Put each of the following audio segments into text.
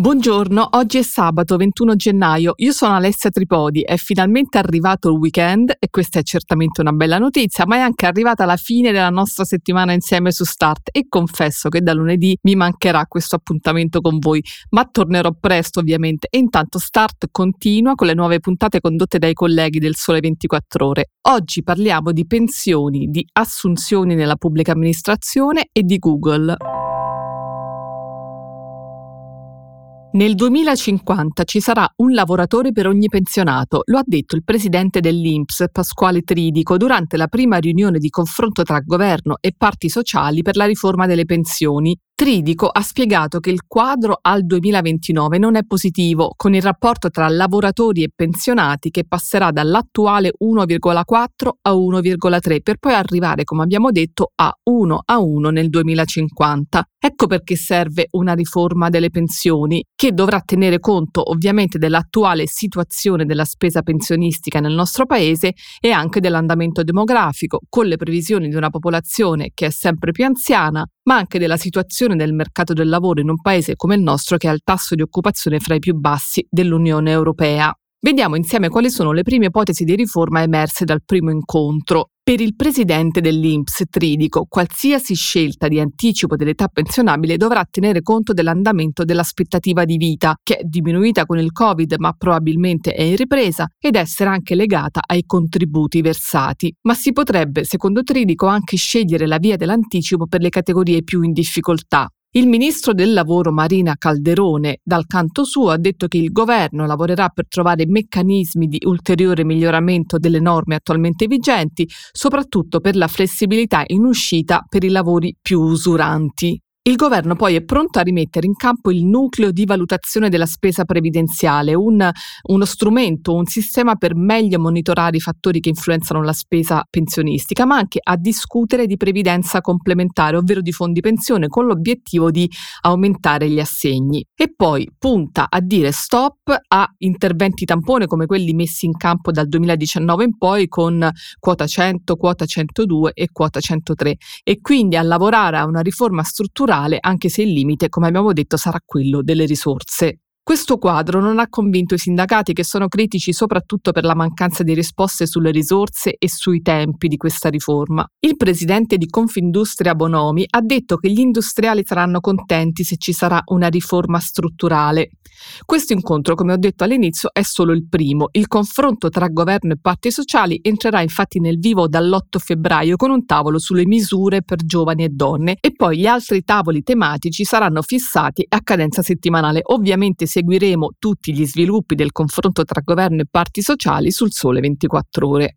Buongiorno, oggi è sabato 21 gennaio, io sono Alessia Tripodi, è finalmente arrivato il weekend e questa è certamente una bella notizia, ma è anche arrivata la fine della nostra settimana insieme su Start e confesso che da lunedì mi mancherà questo appuntamento con voi, ma tornerò presto ovviamente e intanto Start continua con le nuove puntate condotte dai colleghi del Sole 24 ore. Oggi parliamo di pensioni, di assunzioni nella pubblica amministrazione e di Google. Nel 2050 ci sarà un lavoratore per ogni pensionato, lo ha detto il presidente dell'INPS Pasquale Tridico durante la prima riunione di confronto tra governo e parti sociali per la riforma delle pensioni, Tridico ha spiegato che il quadro al 2029 non è positivo, con il rapporto tra lavoratori e pensionati che passerà dall'attuale 1,4 a 1,3 per poi arrivare, come abbiamo detto, a 1 a 1 nel 2050. Ecco perché serve una riforma delle pensioni, che dovrà tenere conto ovviamente dell'attuale situazione della spesa pensionistica nel nostro paese e anche dell'andamento demografico, con le previsioni di una popolazione che è sempre più anziana, ma anche della situazione del mercato del lavoro in un paese come il nostro che ha il tasso di occupazione fra i più bassi dell'Unione Europea. Vediamo insieme quali sono le prime ipotesi di riforma emerse dal primo incontro. Per il presidente dell'INPS Tridico, qualsiasi scelta di anticipo dell'età pensionabile dovrà tenere conto dell'andamento dell'aspettativa di vita, che è diminuita con il Covid ma probabilmente è in ripresa, ed essere anche legata ai contributi versati. Ma si potrebbe, secondo Tridico, anche scegliere la via dell'anticipo per le categorie più in difficoltà, il ministro del lavoro Marina Calderone, dal canto suo, ha detto che il governo lavorerà per trovare meccanismi di ulteriore miglioramento delle norme attualmente vigenti, soprattutto per la flessibilità in uscita per i lavori più usuranti. Il governo poi è pronto a rimettere in campo il nucleo di valutazione della spesa previdenziale, un, uno strumento, un sistema per meglio monitorare i fattori che influenzano la spesa pensionistica, ma anche a discutere di previdenza complementare, ovvero di fondi pensione, con l'obiettivo di aumentare gli assegni. E poi punta a dire stop a interventi tampone come quelli messi in campo dal 2019 in poi con quota 100, quota 102 e quota 103 e quindi a lavorare a una riforma strutturale strutturale, anche se il limite, come abbiamo detto, sarà quello delle risorse. Questo quadro non ha convinto i sindacati che sono critici soprattutto per la mancanza di risposte sulle risorse e sui tempi di questa riforma. Il presidente di Confindustria Bonomi ha detto che gli industriali saranno contenti se ci sarà una riforma strutturale. Questo incontro, come ho detto all'inizio, è solo il primo. Il confronto tra governo e parti sociali entrerà infatti nel vivo dall'8 febbraio con un tavolo sulle misure per giovani e donne e poi gli altri tavoli tematici saranno fissati a cadenza settimanale. Ovviamente seguiremo tutti gli sviluppi del confronto tra governo e parti sociali sul Sole 24 ore.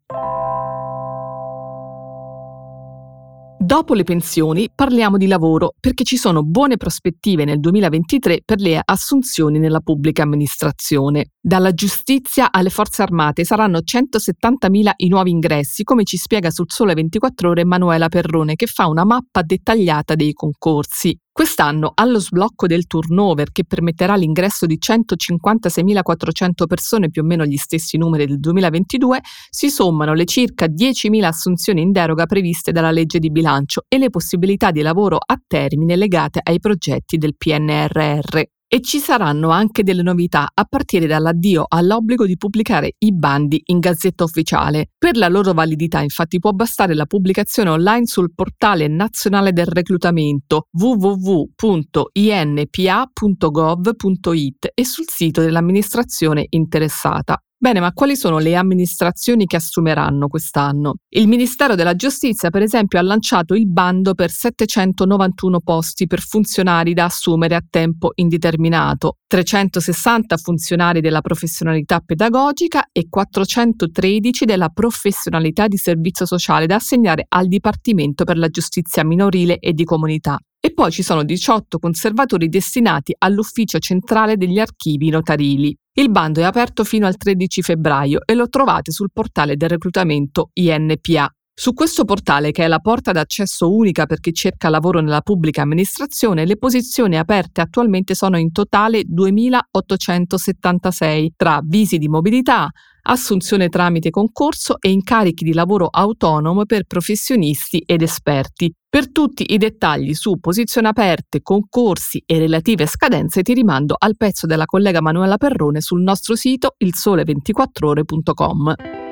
Dopo le pensioni parliamo di lavoro perché ci sono buone prospettive nel 2023 per le assunzioni nella pubblica amministrazione. Dalla giustizia alle forze armate saranno 170.000 i nuovi ingressi, come ci spiega sul Sole 24 ore Emanuela Perrone che fa una mappa dettagliata dei concorsi. Quest'anno, allo sblocco del turnover che permetterà l'ingresso di 156.400 persone, più o meno gli stessi numeri del 2022, si sommano le circa 10.000 assunzioni in deroga previste dalla legge di bilancio e le possibilità di lavoro a termine legate ai progetti del PNRR. E ci saranno anche delle novità a partire dall'addio all'obbligo di pubblicare i bandi in gazzetta ufficiale. Per la loro validità infatti può bastare la pubblicazione online sul portale nazionale del reclutamento www.inpa.gov.it e sul sito dell'amministrazione interessata. Bene, ma quali sono le amministrazioni che assumeranno quest'anno? Il Ministero della Giustizia, per esempio, ha lanciato il bando per 791 posti per funzionari da assumere a tempo indeterminato, 360 funzionari della professionalità pedagogica e 413 della professionalità di servizio sociale da assegnare al Dipartimento per la giustizia minorile e di comunità. E poi ci sono 18 conservatori destinati all'Ufficio centrale degli archivi notarili. Il bando è aperto fino al 13 febbraio e lo trovate sul portale del reclutamento INPA. Su questo portale, che è la porta d'accesso unica per chi cerca lavoro nella pubblica amministrazione, le posizioni aperte attualmente sono in totale 2.876 tra visi di mobilità, assunzione tramite concorso e incarichi di lavoro autonomo per professionisti ed esperti. Per tutti i dettagli su posizioni aperte, concorsi e relative scadenze ti rimando al pezzo della collega Manuela Perrone sul nostro sito ilsole24ore.com.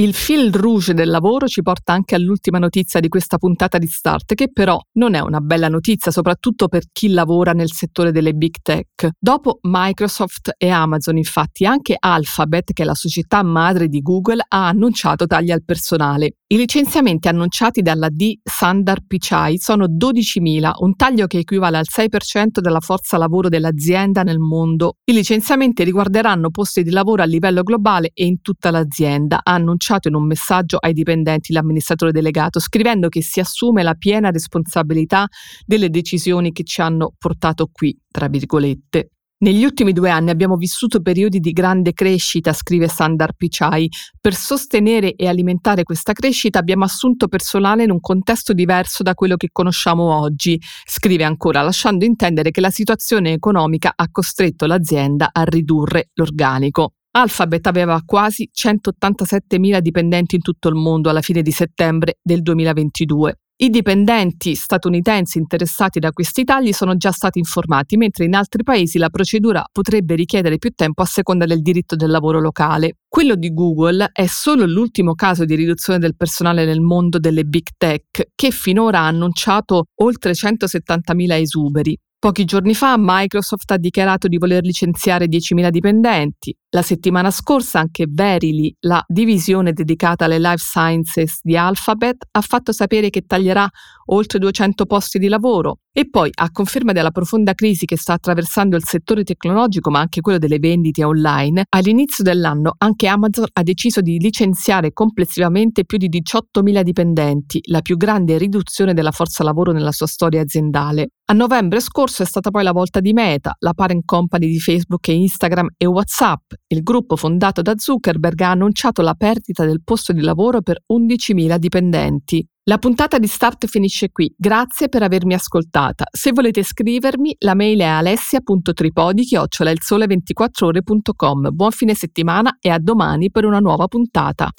Il fil rouge del lavoro ci porta anche all'ultima notizia di questa puntata di Start, che però non è una bella notizia, soprattutto per chi lavora nel settore delle big tech. Dopo Microsoft e Amazon, infatti, anche Alphabet, che è la società madre di Google, ha annunciato tagli al personale. I licenziamenti annunciati dalla D. Sandar Pichai sono 12.000, un taglio che equivale al 6% della forza lavoro dell'azienda nel mondo. I licenziamenti riguarderanno posti di lavoro a livello globale e in tutta l'azienda, ha annunciato annunciato in un messaggio ai dipendenti l'amministratore delegato, scrivendo che si assume la piena responsabilità delle decisioni che ci hanno portato qui, tra virgolette. Negli ultimi due anni abbiamo vissuto periodi di grande crescita, scrive Sandar Pichai. Per sostenere e alimentare questa crescita abbiamo assunto personale in un contesto diverso da quello che conosciamo oggi, scrive ancora, lasciando intendere che la situazione economica ha costretto l'azienda a ridurre l'organico. Alphabet aveva quasi 187.000 dipendenti in tutto il mondo alla fine di settembre del 2022. I dipendenti statunitensi interessati da questi tagli sono già stati informati, mentre in altri paesi la procedura potrebbe richiedere più tempo a seconda del diritto del lavoro locale. Quello di Google è solo l'ultimo caso di riduzione del personale nel mondo delle big tech, che finora ha annunciato oltre 170.000 esuberi. Pochi giorni fa Microsoft ha dichiarato di voler licenziare 10.000 dipendenti. La settimana scorsa anche Verily, la divisione dedicata alle life sciences di Alphabet, ha fatto sapere che taglierà oltre 200 posti di lavoro. E poi, a conferma della profonda crisi che sta attraversando il settore tecnologico, ma anche quello delle vendite online, all'inizio dell'anno anche Amazon ha deciso di licenziare complessivamente più di 18.000 dipendenti, la più grande riduzione della forza lavoro nella sua storia aziendale. A novembre scorso è stata poi la volta di Meta, la parent company di Facebook e Instagram e WhatsApp. Il gruppo fondato da Zuckerberg ha annunciato la perdita del posto di lavoro per 11.000 dipendenti. La puntata di Start finisce qui. Grazie per avermi ascoltata. Se volete scrivermi, la mail è alessia.tripodi-il sole24ore.com. Buon fine settimana e a domani per una nuova puntata.